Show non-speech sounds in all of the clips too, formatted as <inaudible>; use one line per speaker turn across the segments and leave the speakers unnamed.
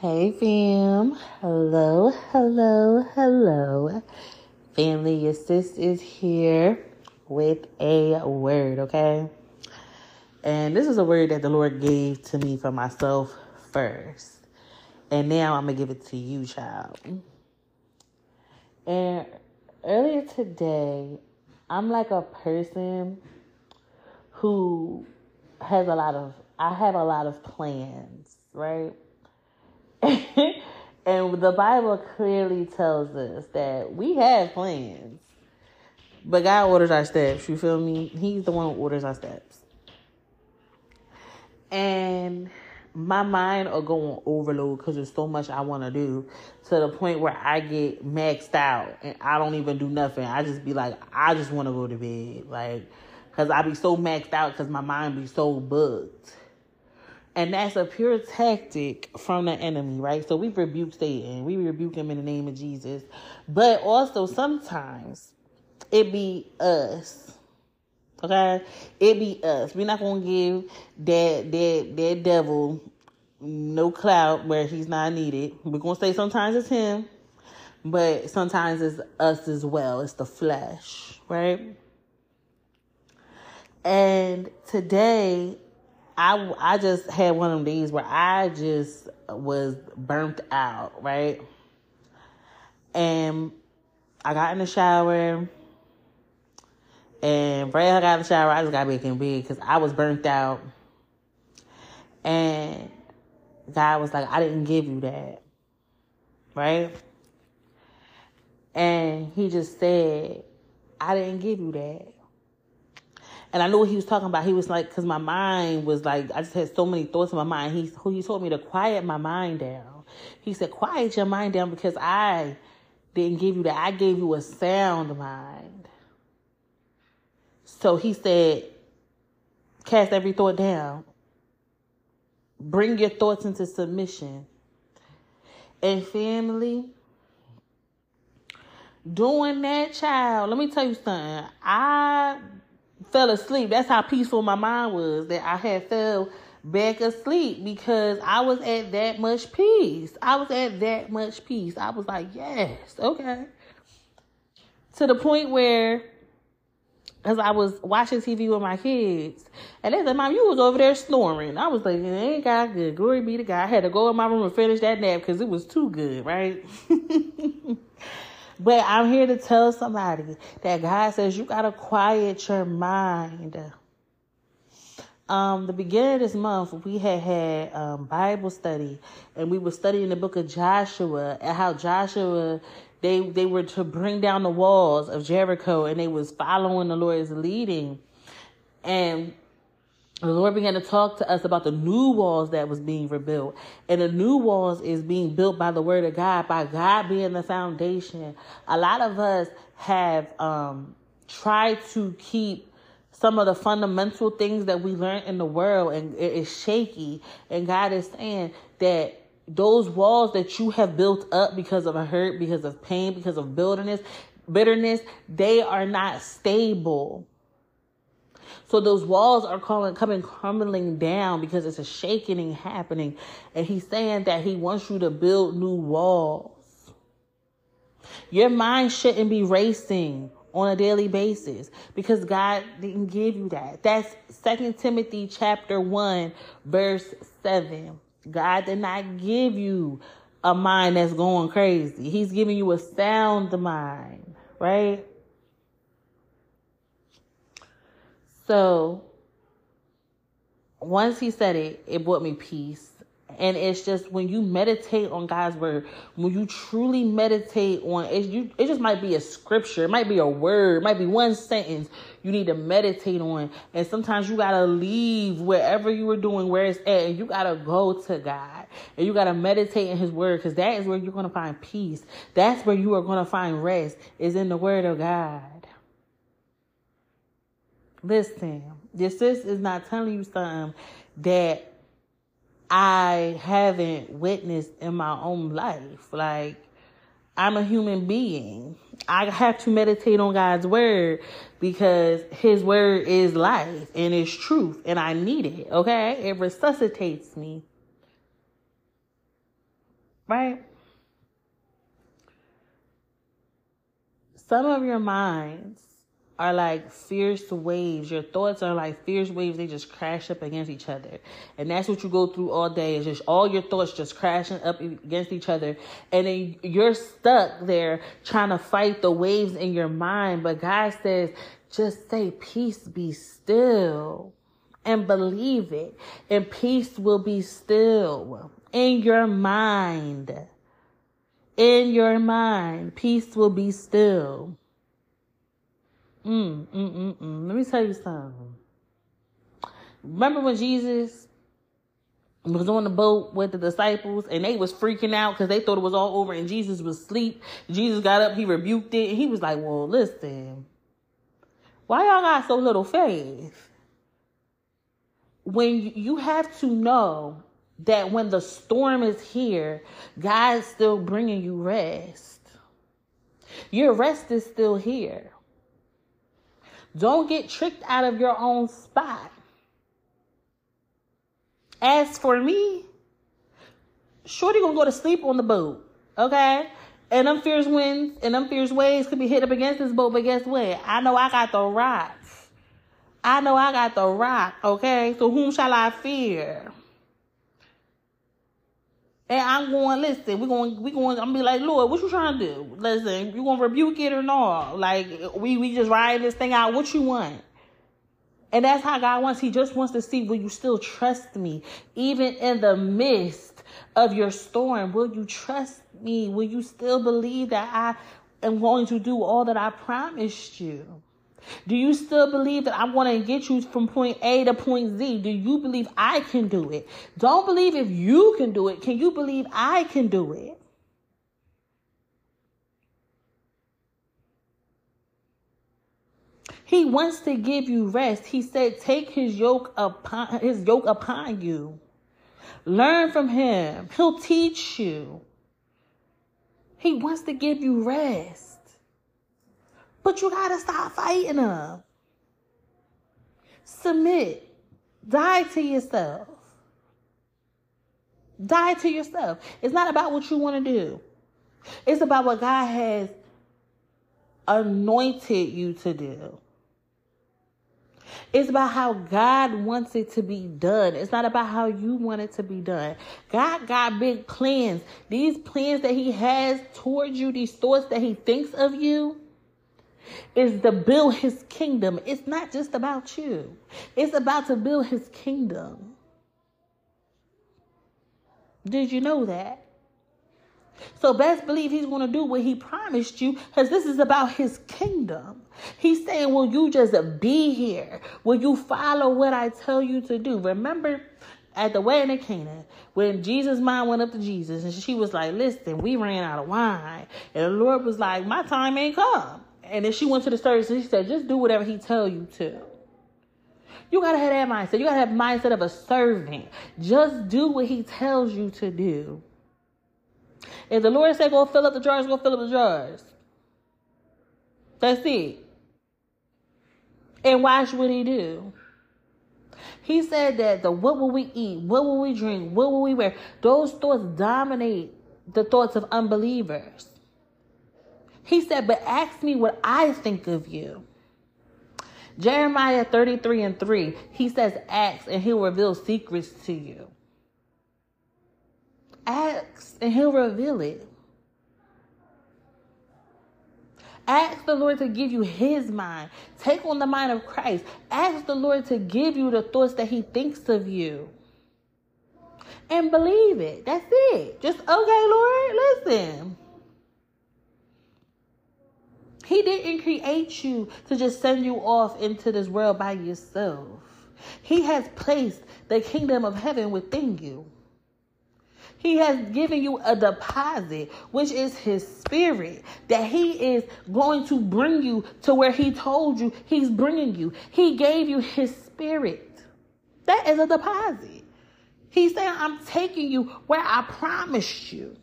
Hey, fam. Hello, hello, hello. Family, your sis is here with a word, okay? And this is a word that the Lord gave to me for myself first. And now I'm going to give it to you, child. And earlier today, I'm like a person who has a lot of, I have a lot of plans, right? <laughs> and the Bible clearly tells us that we have plans. But God orders our steps. You feel me? He's the one who orders our steps. And my mind will go on overload because there's so much I want to do to the point where I get maxed out and I don't even do nothing. I just be like, I just want to go to bed. Like, because I be so maxed out because my mind be so booked. And that's a pure tactic from the enemy, right? So we rebuke Satan. We rebuke him in the name of Jesus. But also sometimes it be us. Okay? It be us. We're not gonna give that that that devil no clout where he's not needed. We're gonna say sometimes it's him, but sometimes it's us as well. It's the flesh, right? And today I I just had one of these where I just was burnt out, right? And I got in the shower, and right I got in the shower, I just got back in bed because I was burnt out. And God was like, I didn't give you that, right? And He just said, I didn't give you that. And I knew what he was talking about. He was like, because my mind was like, I just had so many thoughts in my mind. He, he told me to quiet my mind down. He said, quiet your mind down because I didn't give you that. I gave you a sound mind. So he said, cast every thought down. Bring your thoughts into submission. And family, doing that, child, let me tell you something. I fell asleep. That's how peaceful my mind was that I had fell back asleep because I was at that much peace. I was at that much peace. I was like, yes, okay. To the point where, as I was watching TV with my kids, and they said, Mom, you was over there snoring. I was like, it ain't got good. Glory be to God. I had to go in my room and finish that nap because it was too good, right? <laughs> But I'm here to tell somebody that God says you gotta quiet your mind. Um, the beginning of this month, we had had um, Bible study, and we were studying the book of Joshua and how Joshua they they were to bring down the walls of Jericho, and they was following the Lord's leading, and the Lord began to talk to us about the new walls that was being rebuilt. And the new walls is being built by the word of God, by God being the foundation. A lot of us have um, tried to keep some of the fundamental things that we learned in the world and it is shaky. And God is saying that those walls that you have built up because of a hurt, because of pain, because of bitterness, bitterness, they are not stable. So those walls are calling, coming crumbling down because it's a shaking happening. And he's saying that he wants you to build new walls. Your mind shouldn't be racing on a daily basis because God didn't give you that. That's Second Timothy chapter 1 verse 7. God did not give you a mind that's going crazy. He's giving you a sound mind, right? So once he said it, it brought me peace. And it's just when you meditate on God's word, when you truly meditate on it, you it just might be a scripture, it might be a word, it might be one sentence you need to meditate on. And sometimes you gotta leave wherever you were doing, where it's at, and you gotta go to God. And you gotta meditate in his word, because that is where you're gonna find peace. That's where you are gonna find rest, is in the word of God. Listen, your sis is not telling you something that I haven't witnessed in my own life. Like, I'm a human being. I have to meditate on God's word because his word is life and it's truth and I need it, okay? It resuscitates me. right? Some of your minds are like fierce waves. Your thoughts are like fierce waves. They just crash up against each other. And that's what you go through all day is just all your thoughts just crashing up against each other. And then you're stuck there trying to fight the waves in your mind. But God says, just say, peace be still and believe it. And peace will be still in your mind. In your mind, peace will be still. Mm, mm, mm, mm. Let me tell you something. Remember when Jesus was on the boat with the disciples and they was freaking out because they thought it was all over and Jesus was asleep. Jesus got up, he rebuked it, and he was like, Well, listen, why y'all got so little faith? When you have to know that when the storm is here, God's still bringing you rest. Your rest is still here. Don't get tricked out of your own spot. As for me, Shorty gonna go to sleep on the boat, okay? And them fierce winds and them fierce waves could be hit up against this boat, but guess what? I know I got the rocks. I know I got the rock, okay? So whom shall I fear? And I'm going, listen, we're going, we going, I'm be like, Lord, what you trying to do? Listen, you gonna rebuke it or not? Like, we, we just riding this thing out. What you want? And that's how God wants. He just wants to see, will you still trust me? Even in the midst of your storm, will you trust me? Will you still believe that I am going to do all that I promised you? Do you still believe that I'm going to get you from point A to point Z? Do you believe I can do it? Don't believe if you can do it. Can you believe I can do it? He wants to give you rest. He said, "Take his yoke upon his yoke upon you. Learn from him. He'll teach you." He wants to give you rest. But you gotta stop fighting them. Submit. Die to yourself. Die to yourself. It's not about what you want to do. It's about what God has anointed you to do. It's about how God wants it to be done. It's not about how you want it to be done. God got big plans. These plans that He has towards you, these thoughts that He thinks of you, is to build his kingdom. It's not just about you, it's about to build his kingdom. Did you know that? So best believe he's going to do what he promised you because this is about his kingdom. He's saying, Will you just be here? Will you follow what I tell you to do? Remember at the wedding in Cana when Jesus' mom went up to Jesus and she was like, Listen, we ran out of wine. And the Lord was like, My time ain't come. And then she went to the service and she said, just do whatever he tell you to. You gotta have that mindset. You gotta have mindset of a servant. Just do what he tells you to do. If the Lord said go fill up the jars, go fill up the jars. That's it. And watch what he do. He said that the what will we eat, what will we drink, what will we wear, those thoughts dominate the thoughts of unbelievers. He said, But ask me what I think of you. Jeremiah 33 and 3, he says, Ask and he'll reveal secrets to you. Ask and he'll reveal it. Ask the Lord to give you his mind. Take on the mind of Christ. Ask the Lord to give you the thoughts that he thinks of you. And believe it. That's it. Just, okay, Lord, listen. He didn't create you to just send you off into this world by yourself. He has placed the kingdom of heaven within you. He has given you a deposit, which is his spirit, that he is going to bring you to where he told you he's bringing you. He gave you his spirit. That is a deposit. He's saying, I'm taking you where I promised you.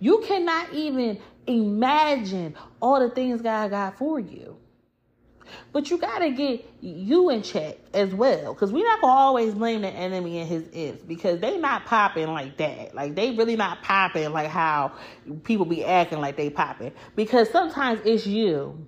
You cannot even imagine all the things God got for you. But you gotta get you in check as well, because we're not gonna always blame the enemy and his ifs, because they not popping like that. Like they really not popping like how people be acting like they popping. Because sometimes it's you.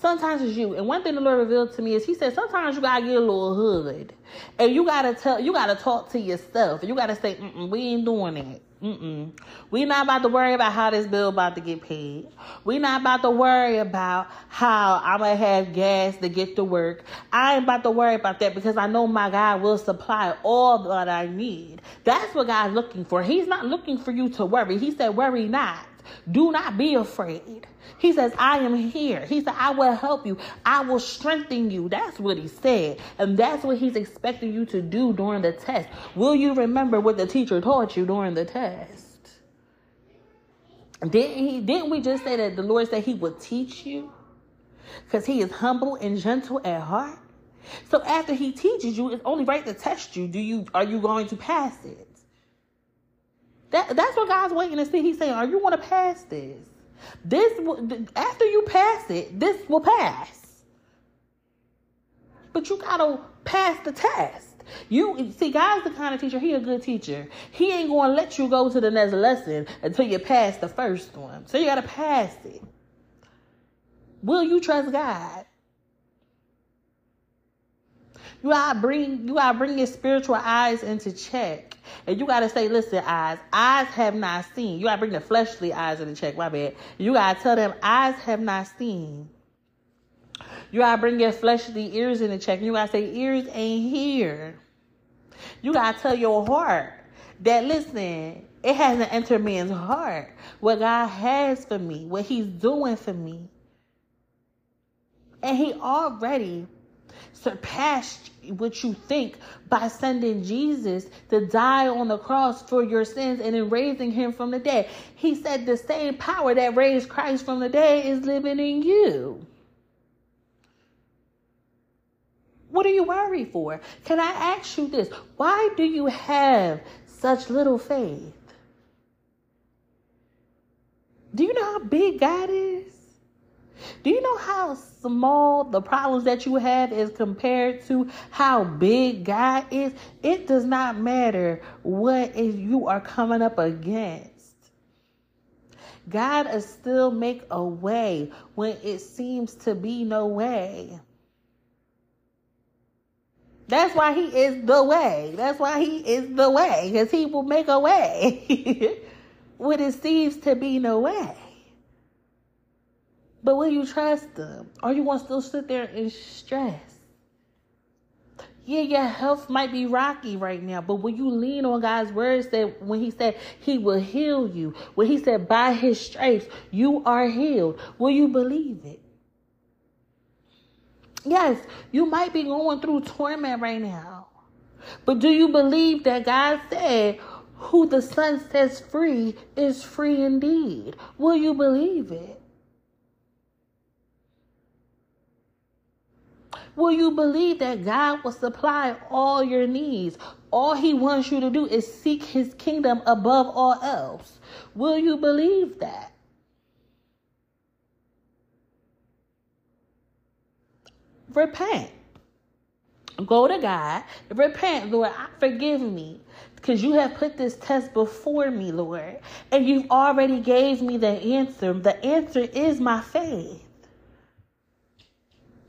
Sometimes it's you. And one thing the Lord revealed to me is He said sometimes you gotta get a little hood, and you gotta tell, you gotta talk to yourself. You gotta say, "We ain't doing it." Mm-mm. We not about to worry about how this bill about to get paid. We not about to worry about how I'm gonna have gas to get to work. I ain't about to worry about that because I know my God will supply all that I need. That's what God's looking for. He's not looking for you to worry. He said, worry not. Do not be afraid. He says, I am here. He said, I will help you. I will strengthen you. That's what he said. And that's what he's expecting you to do during the test. Will you remember what the teacher taught you during the test? Didn't he didn't we just say that the Lord said he would teach you? Because he is humble and gentle at heart. So after he teaches you, it's only right to test you. Do you are you going to pass it? That that's what God's waiting to see. He's saying, "Are you going to pass this? This after you pass it, this will pass. But you gotta pass the test. You see, God's the kind of teacher. He a good teacher. He ain't gonna let you go to the next lesson until you pass the first one. So you gotta pass it. Will you trust God? You gotta bring you gotta bring your spiritual eyes into check. And you gotta say, listen, eyes, eyes have not seen. You gotta bring the fleshly eyes into check, my bad. You gotta tell them, eyes have not seen. You gotta bring your fleshly ears into check. You gotta say, ears ain't hear. You gotta tell your heart that listen, it hasn't entered man's heart what God has for me, what He's doing for me. And He already surpassed what you think by sending Jesus to die on the cross for your sins and then raising him from the dead. He said the same power that raised Christ from the dead is living in you. What are you worried for? Can I ask you this? Why do you have such little faith? Do you know how big God is? Do you know how small the problems that you have is compared to how big God is? It does not matter what is you are coming up against. God will still make a way when it seems to be no way. That's why he is the way. That's why he is the way, because he will make a way <laughs> when it seems to be no way. But will you trust them? Or you want to still sit there in stress? Yeah, your health might be rocky right now, but will you lean on God's words that when He said He will heal you, when He said by His stripes you are healed, will you believe it? Yes, you might be going through torment right now, but do you believe that God said, Who the Son sets free is free indeed? Will you believe it? Will you believe that God will supply all your needs? All He wants you to do is seek His kingdom above all else. Will you believe that? Repent. Go to God. Repent, Lord. Forgive me because you have put this test before me, Lord, and you've already gave me the answer. The answer is my faith.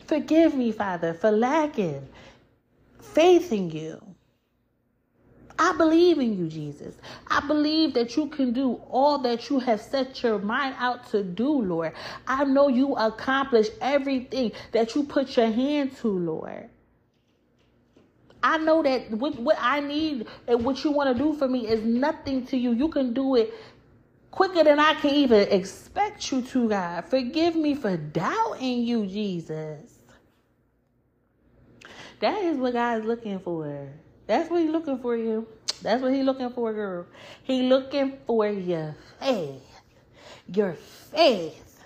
Forgive me, Father, for lacking faith in you. I believe in you, Jesus. I believe that you can do all that you have set your mind out to do, Lord. I know you accomplish everything that you put your hand to, Lord. I know that what, what I need and what you want to do for me is nothing to you. You can do it quicker than I can even expect you to, God. Forgive me for doubting you, Jesus. That is what God's looking for. That's what He's looking for you. That's what He's looking for, girl. He looking for your faith. Your faith.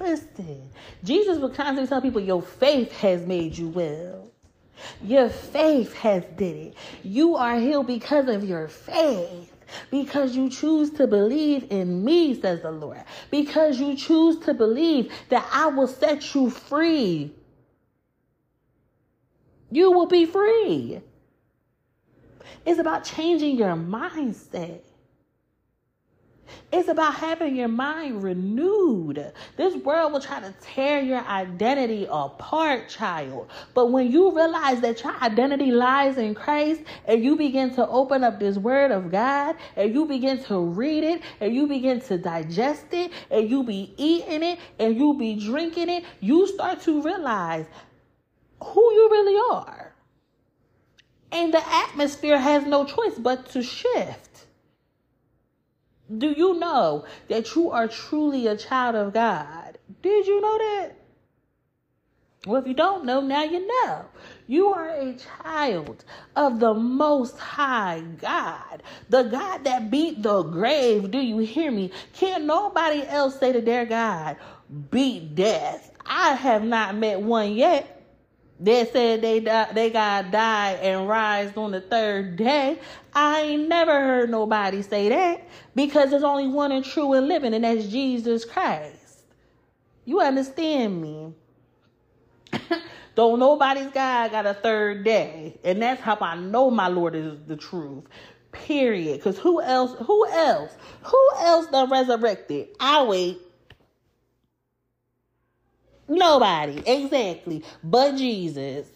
Listen, Jesus would constantly tell people, your faith has made you well. Your faith has did it. You are healed because of your faith. Because you choose to believe in me, says the Lord. Because you choose to believe that I will set you free. You will be free. It's about changing your mindset. It's about having your mind renewed. This world will try to tear your identity apart, child. But when you realize that your identity lies in Christ and you begin to open up this word of God and you begin to read it and you begin to digest it and you be eating it and you be drinking it, you start to realize you really are. And the atmosphere has no choice but to shift. Do you know that you are truly a child of God? Did you know that? Well, if you don't know, now you know. You are a child of the Most High God, the God that beat the grave. Do you hear me? Can't nobody else say to their God, beat death. I have not met one yet. They said they die, they got die and rise on the third day. I ain't never heard nobody say that because there's only one and true and living, and that's Jesus Christ. You understand me? <coughs> Don't nobody's God got a third day, and that's how I know my Lord is the truth. Period. Because who else? Who else? Who else done resurrected? I wait. Nobody, exactly, but Jesus.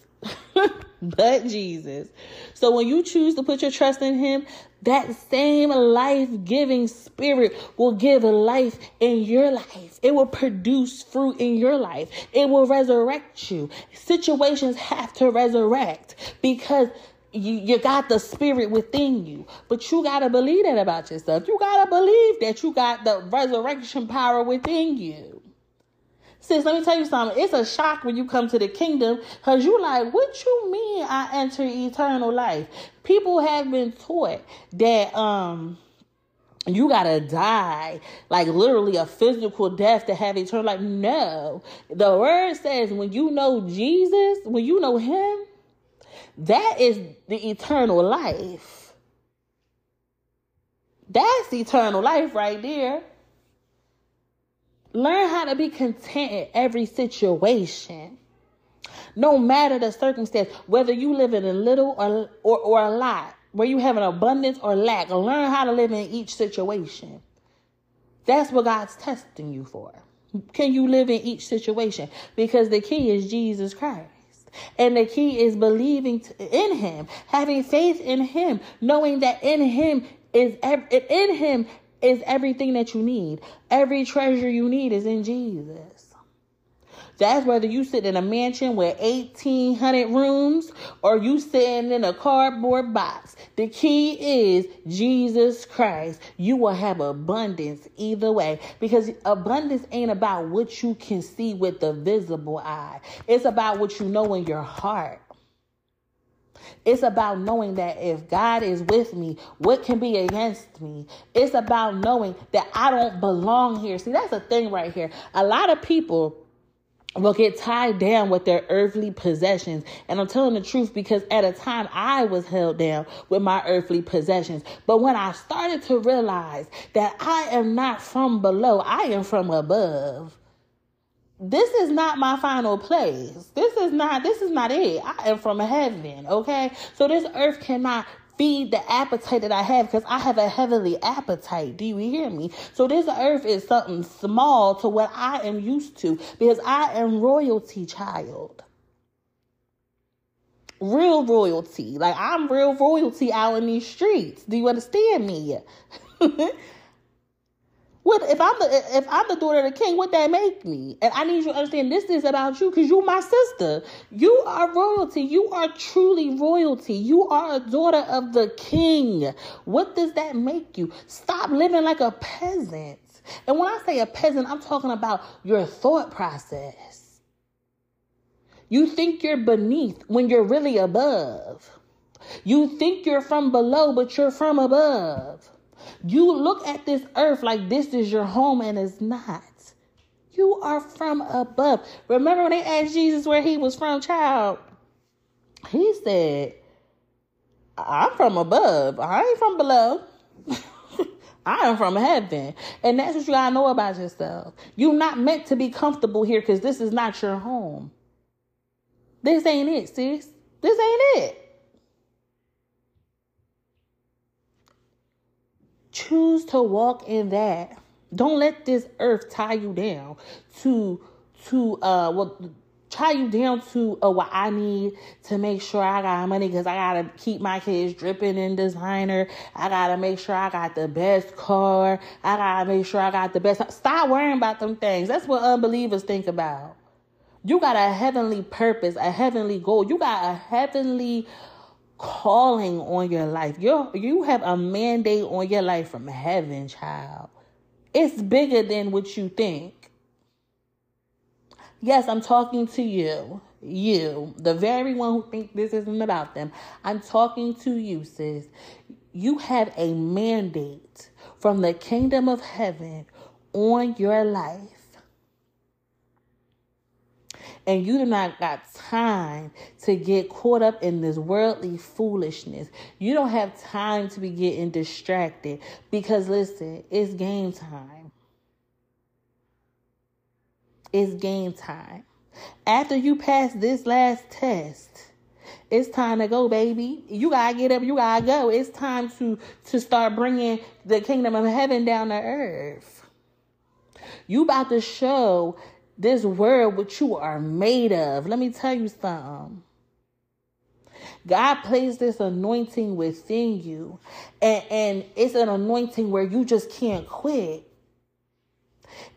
<laughs> but Jesus. So when you choose to put your trust in Him, that same life giving spirit will give life in your life. It will produce fruit in your life. It will resurrect you. Situations have to resurrect because you, you got the spirit within you. But you got to believe that about yourself. You got to believe that you got the resurrection power within you. Sis, let me tell you something. It's a shock when you come to the kingdom because you like, what you mean I enter eternal life? People have been taught that um you gotta die, like literally a physical death to have eternal life. No. The word says when you know Jesus, when you know him, that is the eternal life. That's eternal life right there. Learn how to be content in every situation. No matter the circumstance, whether you live in a little or, or, or a lot, where you have an abundance or lack, learn how to live in each situation. That's what God's testing you for. Can you live in each situation? Because the key is Jesus Christ. And the key is believing in him, having faith in him, knowing that in him is in him is everything that you need. Every treasure you need is in Jesus. That's whether you sit in a mansion with 1,800 rooms or you sitting in a cardboard box. The key is Jesus Christ. You will have abundance either way because abundance ain't about what you can see with the visible eye. It's about what you know in your heart. It's about knowing that if God is with me, what can be against me? It's about knowing that I don't belong here. See, that's a thing right here. A lot of people will get tied down with their earthly possessions. And I'm telling the truth because at a time I was held down with my earthly possessions. But when I started to realize that I am not from below, I am from above this is not my final place. This is not this is not it. I am from heaven, okay? So this earth cannot feed the appetite that I have because I have a heavenly appetite. Do you hear me? So this earth is something small to what I am used to because I am royalty child. Real royalty. Like I'm real royalty out in these streets. Do you understand me? <laughs> What if I'm the if I'm the daughter of the king? What that make me? And I need you to understand this is about you because you my sister. You are royalty. You are truly royalty. You are a daughter of the king. What does that make you? Stop living like a peasant. And when I say a peasant, I'm talking about your thought process. You think you're beneath when you're really above. You think you're from below, but you're from above. You look at this earth like this is your home, and it's not. You are from above. Remember when they asked Jesus where he was from, child? He said, I'm from above. I ain't from below. <laughs> I am from heaven. And that's what you gotta know about yourself. You're not meant to be comfortable here because this is not your home. This ain't it, sis. This ain't it. Choose to walk in that. Don't let this earth tie you down to to uh well tie you down to uh, what I need to make sure I got money because I gotta keep my kids dripping in designer. I gotta make sure I got the best car. I gotta make sure I got the best. Stop worrying about them things. That's what unbelievers think about. You got a heavenly purpose, a heavenly goal. You got a heavenly calling on your life. You you have a mandate on your life from heaven, child. It's bigger than what you think. Yes, I'm talking to you. You, the very one who think this isn't about them. I'm talking to you, sis. You have a mandate from the kingdom of heaven on your life. And you do not got time to get caught up in this worldly foolishness. You don't have time to be getting distracted because listen, it's game time. It's game time. After you pass this last test, it's time to go, baby. You gotta get up. You gotta go. It's time to to start bringing the kingdom of heaven down to earth. You about to show this world what you are made of. Let me tell you something. God placed this anointing within you, and, and it's an anointing where you just can't quit.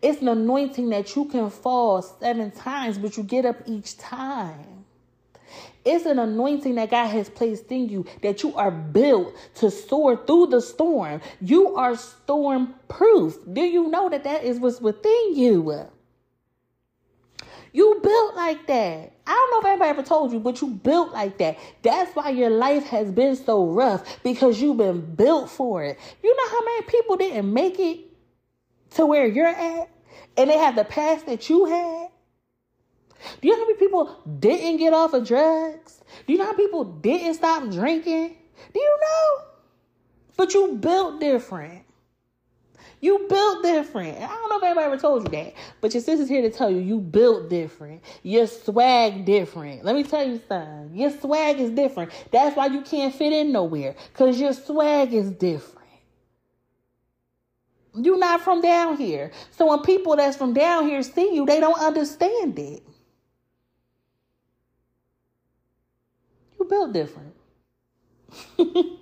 It's an anointing that you can fall seven times, but you get up each time. It's an anointing that God has placed in you that you are built to soar through the storm. You are storm proof. Do you know that that is what's within you? You built like that. I don't know if anybody ever told you, but you built like that. That's why your life has been so rough because you've been built for it. You know how many people didn't make it to where you're at and they have the past that you had? Do you know how many people didn't get off of drugs? Do you know how people didn't stop drinking? Do you know? But you built different. You built different. I don't know if anybody ever told you that, but your sister's here to tell you you built different. Your swag different. Let me tell you something. Your swag is different. That's why you can't fit in nowhere, because your swag is different. You're not from down here. So when people that's from down here see you, they don't understand it. You built different. <laughs>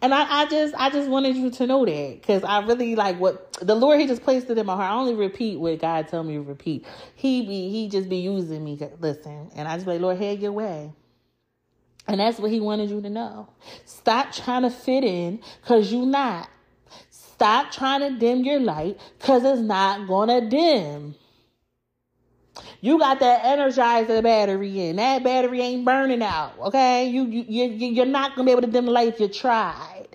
and I, I just I just wanted you to know that because I really like what the Lord he just placed it in my heart. I only repeat what God tell me to repeat. He be he just be using me. Listen, and I just like Lord, head your way. And that's what he wanted you to know. Stop trying to fit in because you not. Stop trying to dim your light because it's not to dim. You got that energizer battery in. That battery ain't burning out, okay? You, you, you, you're not going to be able to dim the light if you tried.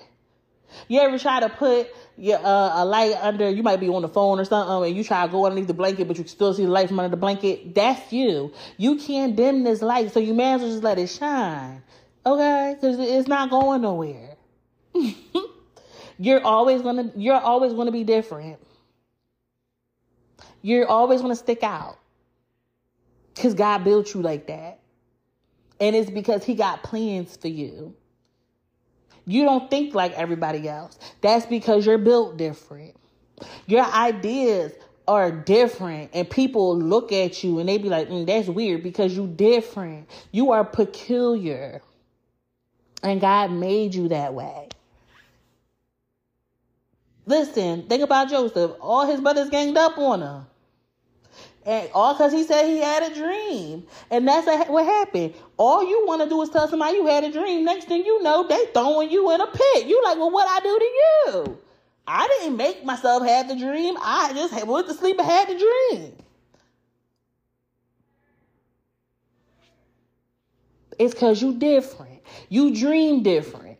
You ever try to put your, uh, a light under, you might be on the phone or something, and you try to go underneath the blanket, but you still see the light from under the blanket? That's you. You can't dim this light, so you may as well just let it shine, okay? Because it's not going nowhere. <laughs> You're always gonna you're always gonna be different. You're always gonna stick out. Cause God built you like that. And it's because he got plans for you. You don't think like everybody else. That's because you're built different. Your ideas are different and people look at you and they be like, mm, that's weird because you different. You are peculiar. And God made you that way. Listen, think about Joseph. All his brothers ganged up on him. And all because he said he had a dream. And that's what happened. All you want to do is tell somebody you had a dream. Next thing you know, they throwing you in a pit. You like, well, what I do to you? I didn't make myself have the dream. I just went to sleep and had the dream. It's because you different. You dream different.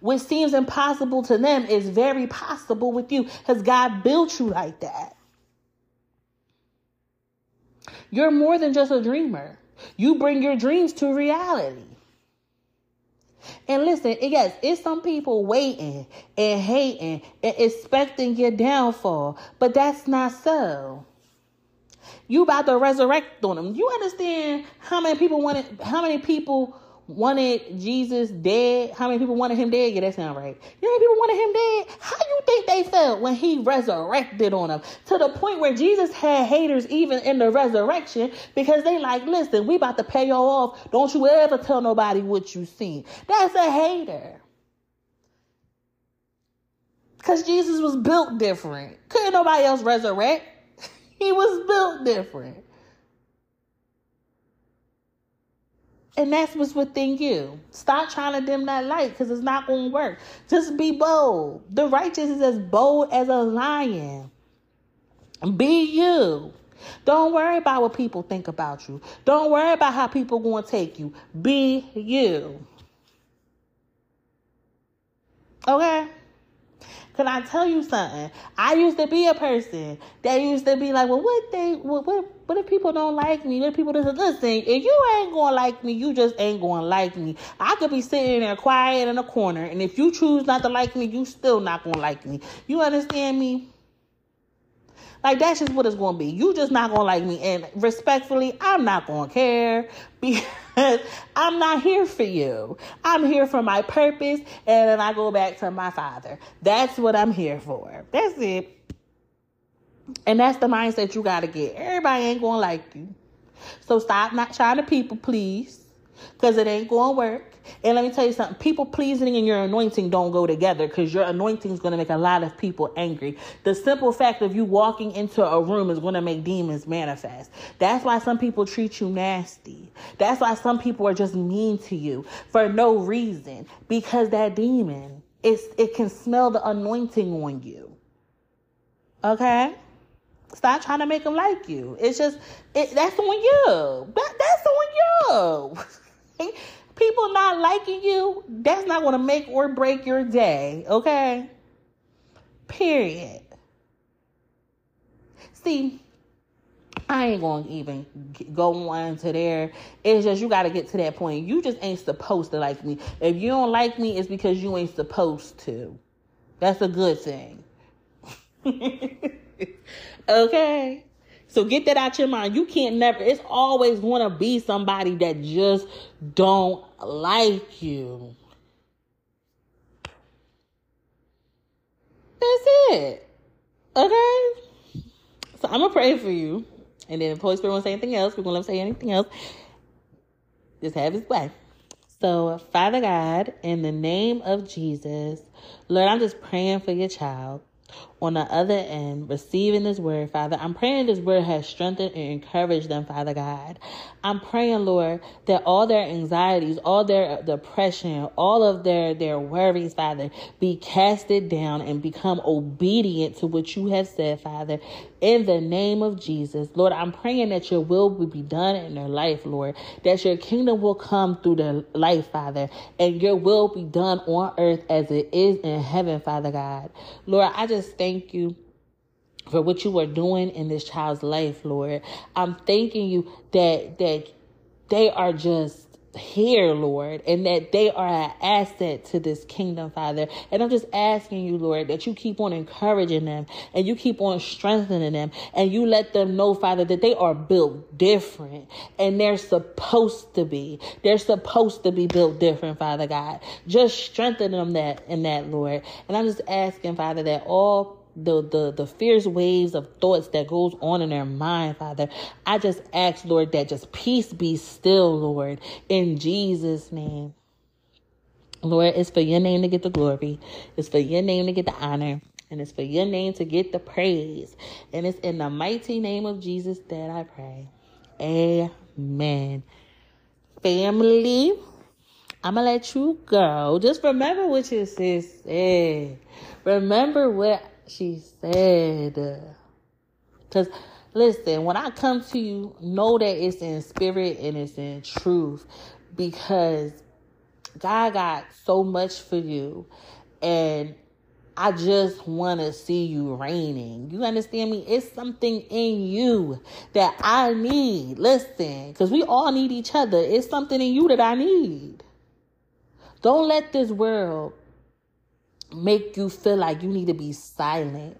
What seems impossible to them is very possible with you because God built you like that. You're more than just a dreamer. You bring your dreams to reality. And listen, yes, it's some people waiting and hating and expecting your downfall, but that's not so. You about to resurrect on them. You understand how many people wanted how many people wanted Jesus dead? How many people wanted him dead? Yeah, that sound right. You know how many people wanted him dead? How you think they felt when he resurrected on them? To the point where Jesus had haters even in the resurrection because they like, listen, we about to pay y'all off. Don't you ever tell nobody what you seen. That's a hater. Because Jesus was built different. Couldn't nobody else resurrect. <laughs> he was built different. And that's what's within you. Stop trying to dim that light because it's not going to work. Just be bold. The righteous is as bold as a lion. Be you. Don't worry about what people think about you. Don't worry about how people going to take you. Be you. Okay? Can I tell you something? I used to be a person that used to be like, well, what they, what, what, what if people don't like me? What if people doesn't listen? If you ain't gonna like me, you just ain't gonna like me. I could be sitting there quiet in a corner, and if you choose not to like me, you still not gonna like me. You understand me? Like that's just what it's gonna be. You just not gonna like me, and respectfully, I'm not gonna care because <laughs> I'm not here for you. I'm here for my purpose, and then I go back to my father. That's what I'm here for. That's it. And that's the mindset you gotta get. Everybody ain't gonna like you. So stop not trying to people please. Cause it ain't gonna work. And let me tell you something people pleasing and your anointing don't go together because your anointing is going to make a lot of people angry. The simple fact of you walking into a room is going to make demons manifest. That's why some people treat you nasty. That's why some people are just mean to you for no reason because that demon it's, it can smell the anointing on you. Okay? Stop trying to make them like you. It's just it, that's on you. That, that's on you. <laughs> people not liking you, that's not going to make or break your day, okay? Period. See, I ain't going to even go on to there. It's just you got to get to that point. You just ain't supposed to like me. If you don't like me, it's because you ain't supposed to. That's a good thing. <laughs> okay? So get that out your mind. You can't never, it's always going to be somebody that just don't like you. That's it. Okay? So I'm going to pray for you. And then if Holy Spirit won't say anything else, we're going to let him say anything else. Just have his way. So, Father God, in the name of Jesus, Lord, I'm just praying for your child on the other end receiving this word, Father. I'm praying this word has strengthened and encouraged them, Father God. I'm praying, Lord, that all their anxieties, all their depression, all of their, their worries, Father, be casted down and become obedient to what you have said, Father, in the name of Jesus. Lord, I'm praying that your will will be done in their life, Lord, that your kingdom will come through their life, Father, and your will be done on earth as it is in heaven, Father God. Lord, I just thank thank you for what you are doing in this child's life, Lord. I'm thanking you that that they are just here, Lord, and that they are an asset to this kingdom, Father. And I'm just asking you, Lord, that you keep on encouraging them and you keep on strengthening them and you let them know, Father, that they are built different and they're supposed to be. They're supposed to be built different, Father God. Just strengthen them that in that, Lord. And I'm just asking, Father, that all the the the fierce waves of thoughts that goes on in their mind, Father. I just ask, Lord, that just peace be still, Lord, in Jesus' name. Lord, it's for your name to get the glory. It's for your name to get the honor. And it's for your name to get the praise. And it's in the mighty name of Jesus that I pray. Amen. Family, I'm to let you go. Just remember what your sis said. Remember what she said. Because listen, when I come to you, know that it's in spirit and it's in truth because God got so much for you. And I just want to see you reigning. You understand me? It's something in you that I need. Listen, because we all need each other. It's something in you that I need. Don't let this world make you feel like you need to be silent.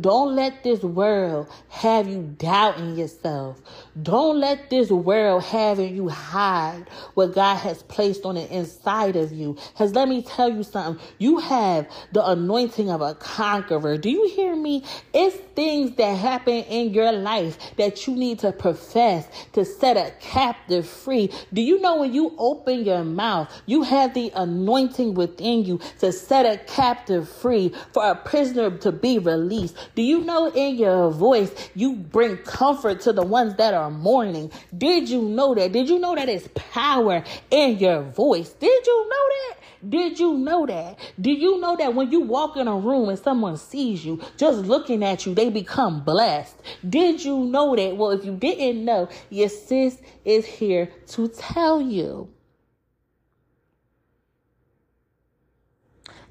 Don't let this world have you doubting yourself. Don't let this world having you hide what God has placed on the inside of you. Because let me tell you something. You have the anointing of a conqueror. Do you hear me? It's things that happen in your life that you need to profess to set a captive free. Do you know when you open your mouth, you have the anointing within you to set a captive free for a prisoner to be released? Do you know in your voice you bring comfort to the ones that are mourning? Did you know that? Did you know that it's power in your voice? Did you know that? Did you know that? Did you know that when you walk in a room and someone sees you just looking at you, they become blessed? Did you know that? Well, if you didn't know, your sis is here to tell you.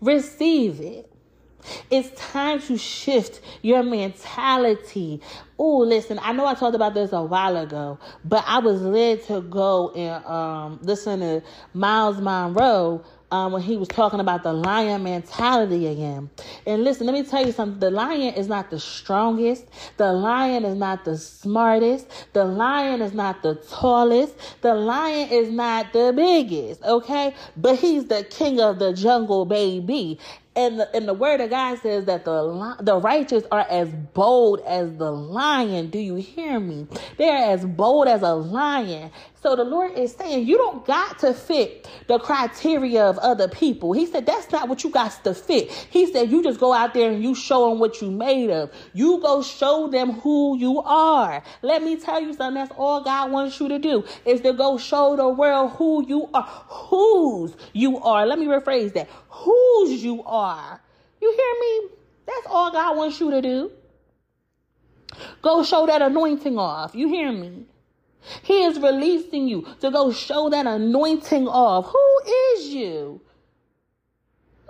Receive it. It's time to shift your mentality. Oh, listen, I know I talked about this a while ago, but I was led to go and um, listen to Myles Munroe um, when he was talking about the lion mentality again. And listen, let me tell you something. The lion is not the strongest. The lion is not the smartest. The lion is not the tallest. The lion is not the biggest, okay? But he's the king of the jungle, baby. And the, and the word of God says that the the righteous are as bold as the lion. Do you hear me? They're as bold as a lion. So the Lord is saying you don't got to fit the criteria of other people. He said that's not what you got to fit. He said you just go out there and you show them what you made of. You go show them who you are. Let me tell you something. That's all God wants you to do is to go show the world who you are, whose you are. Let me rephrase that. Whose you are. You hear me? That's all God wants you to do. Go show that anointing off. You hear me? He is releasing you to go show that anointing off. Who is you?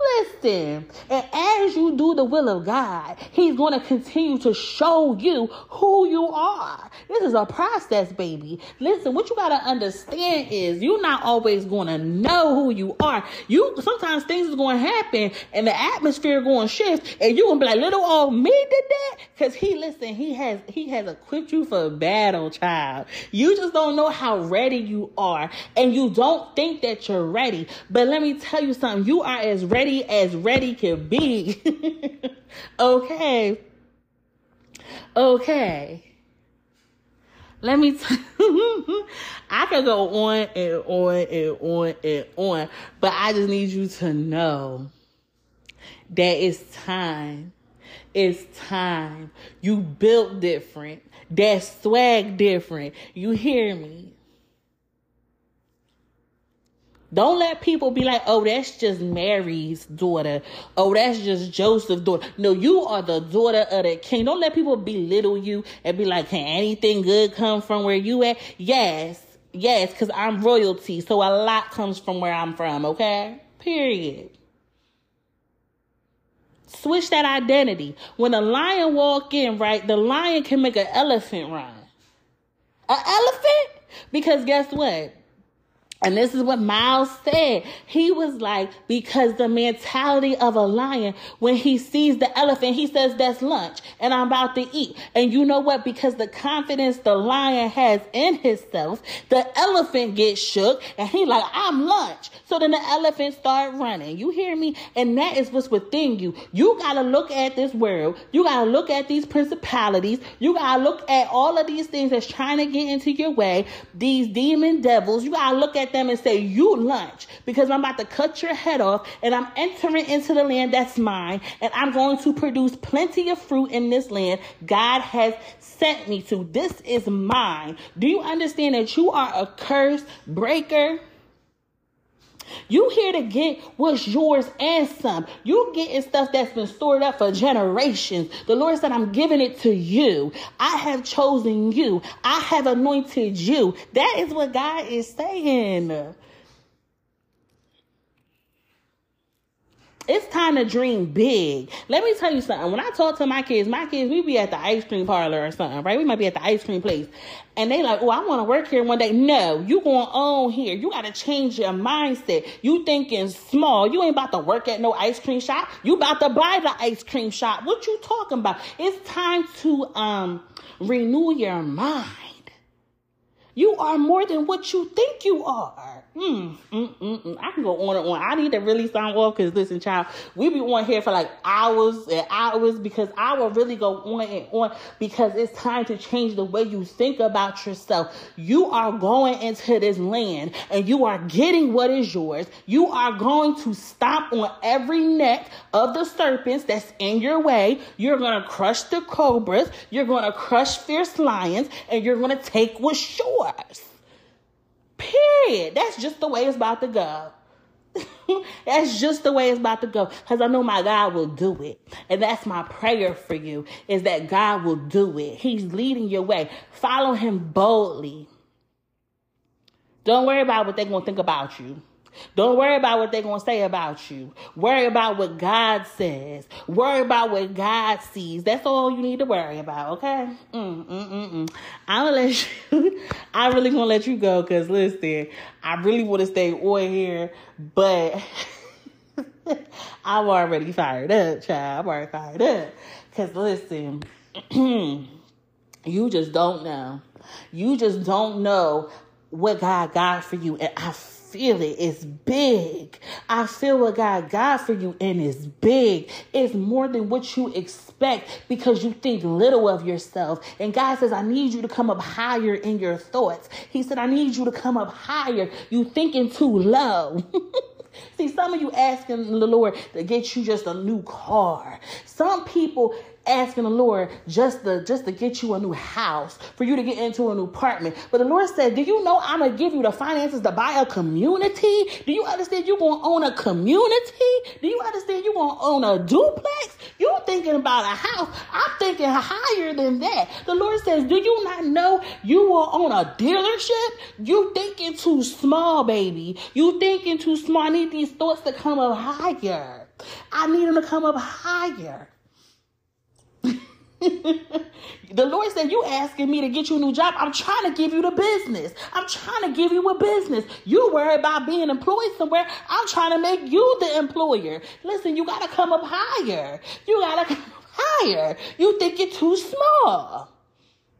Listen, and as you do the will of God, He's going to continue to show you who you are. This is a process, baby. Listen, what you got to understand is you're not always going to know who you are. You sometimes things is going to happen and the atmosphere going to shift, and you're going to be like, little old me did that, because He listen, He has He has equipped you for battle, child. You just don't know how ready you are, and you don't think that you're ready. But let me tell you something. You are as ready ready as ready can be. <laughs> okay. Okay. Let me t- <laughs> I can go on and on and on and on, but I just need you to know that it's time. It's time. You built different. That swag different. You hear me? Don't let people be like, oh, that's just Mary's daughter. Oh, that's just Joseph's daughter. No, you are the daughter of the king. Don't let people belittle you and be like, can anything good come from where you at? Yes, yes, because I'm royalty. So a lot comes from where I'm from, okay? Period. Switch that identity. When a lion walk in, right, the lion can make an elephant run. An elephant? Because guess what? And this is what Myles said. He was like, because the mentality of a lion, when he sees the elephant, he says, that's lunch and I'm about to eat. And you know what? Because the confidence the lion has in himself, the elephant gets shook and he like, I'm lunch. So then the elephant start running. You hear me? And that is what's within you. You got to look at this world. You got to look at these principalities. You got to look at all of these things that's trying to get into your way. These demon devils. You got to look at at them and say, You lunch, because I'm about to cut your head off and I'm entering into the land that's mine and I'm going to produce plenty of fruit in this land God has sent me to. This is mine. Do you understand that you are a curse breaker? You here to get what's yours and some. You getting stuff that's been stored up for generations. The Lord said, I'm giving it to you. I have chosen you. I have anointed you. That is what God is saying. It's time to dream big. Let me tell you something. When I talk to my kids, my kids, we be at the ice cream parlor or something, right? We might be at the ice cream place. And they like, oh, I want to work here one day. No, you going on here. You got to change your mindset. You thinking small. You ain't about to work at no ice cream shop. You about to buy the ice cream shop. What you talking about? It's time to um renew your mind. You are more than what you think you are. Mm, mm, mm, mm. I can go on and on. I need to really sign off because listen, child, we be on here for like hours and hours because I will really go on and on because it's time to change the way you think about yourself. You are going into this land and you are getting what is yours. You are going to stomp on every neck of the serpents that's in your way. You're going to crush the cobras. You're going to crush fierce lions and you're going to take what's yours. Period. That's just the way it's about to go. <laughs> that's just the way it's about to go. Because I know my God will do it. And that's my prayer for you is that God will do it. He's leading your way. Follow him boldly. Don't worry about what they're going to think about you. Don't worry about what they're going to say about you. Worry about what God says. Worry about what God sees. That's all you need to worry about, okay? I'm going to let <laughs> you, I really going to let you go because listen, I really want to stay on here, but <laughs> I'm already fired up, child. I'm already fired up. Because listen, <clears throat> you just don't know. You just don't know what God got for you. And I feel it. It's big. I feel what God got for you, and it's big. It's more than what you expect because you think little of yourself. And God says, I need you to come up higher in your thoughts. He said, I need you to come up higher. You thinking too low. <laughs> See, some of you asking the Lord to get you just a new car. Some people asking the Lord just to just to get you a new house, for you to get into a new apartment. But the Lord said, Do you know I'm gonna give you the finances to buy a community? Do you understand you're gonna own a community? Do you understand you're gonna own a duplex? You're thinking about a house. I'm thinking higher than that. The Lord says, Do you not know you will own a dealership? You thinking too small, baby. You thinking too small. I need these thoughts to come up higher. I need them to come up higher. <laughs> the Lord said, You asking me to get you a new job. I'm trying to give you the business. I'm trying to give you a business. You worry about being employed somewhere. I'm trying to make you the employer. Listen, you got to come up higher. You got to come higher. You think you're too small.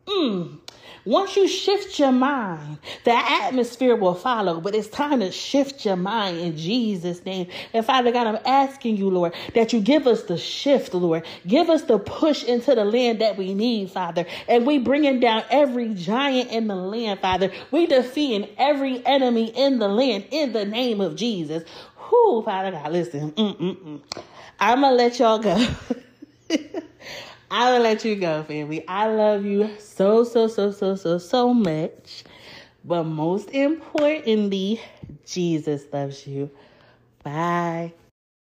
Mm. Once you shift your mind, the atmosphere will follow. But it's time to shift your mind in Jesus' name. And Father God, I'm asking you, Lord, that you give us the shift, Lord. Give us the push into the land that we need, Father. And we bringing down every giant in the land, Father. We defeating every enemy in the land in the name of Jesus. Whoo, Father God, listen. Mm-mm-mm. I'm going to let y'all go. <laughs> I will let you go, family. I love you so, so, so, so, so, so much. But most importantly, Jesus loves you. Bye.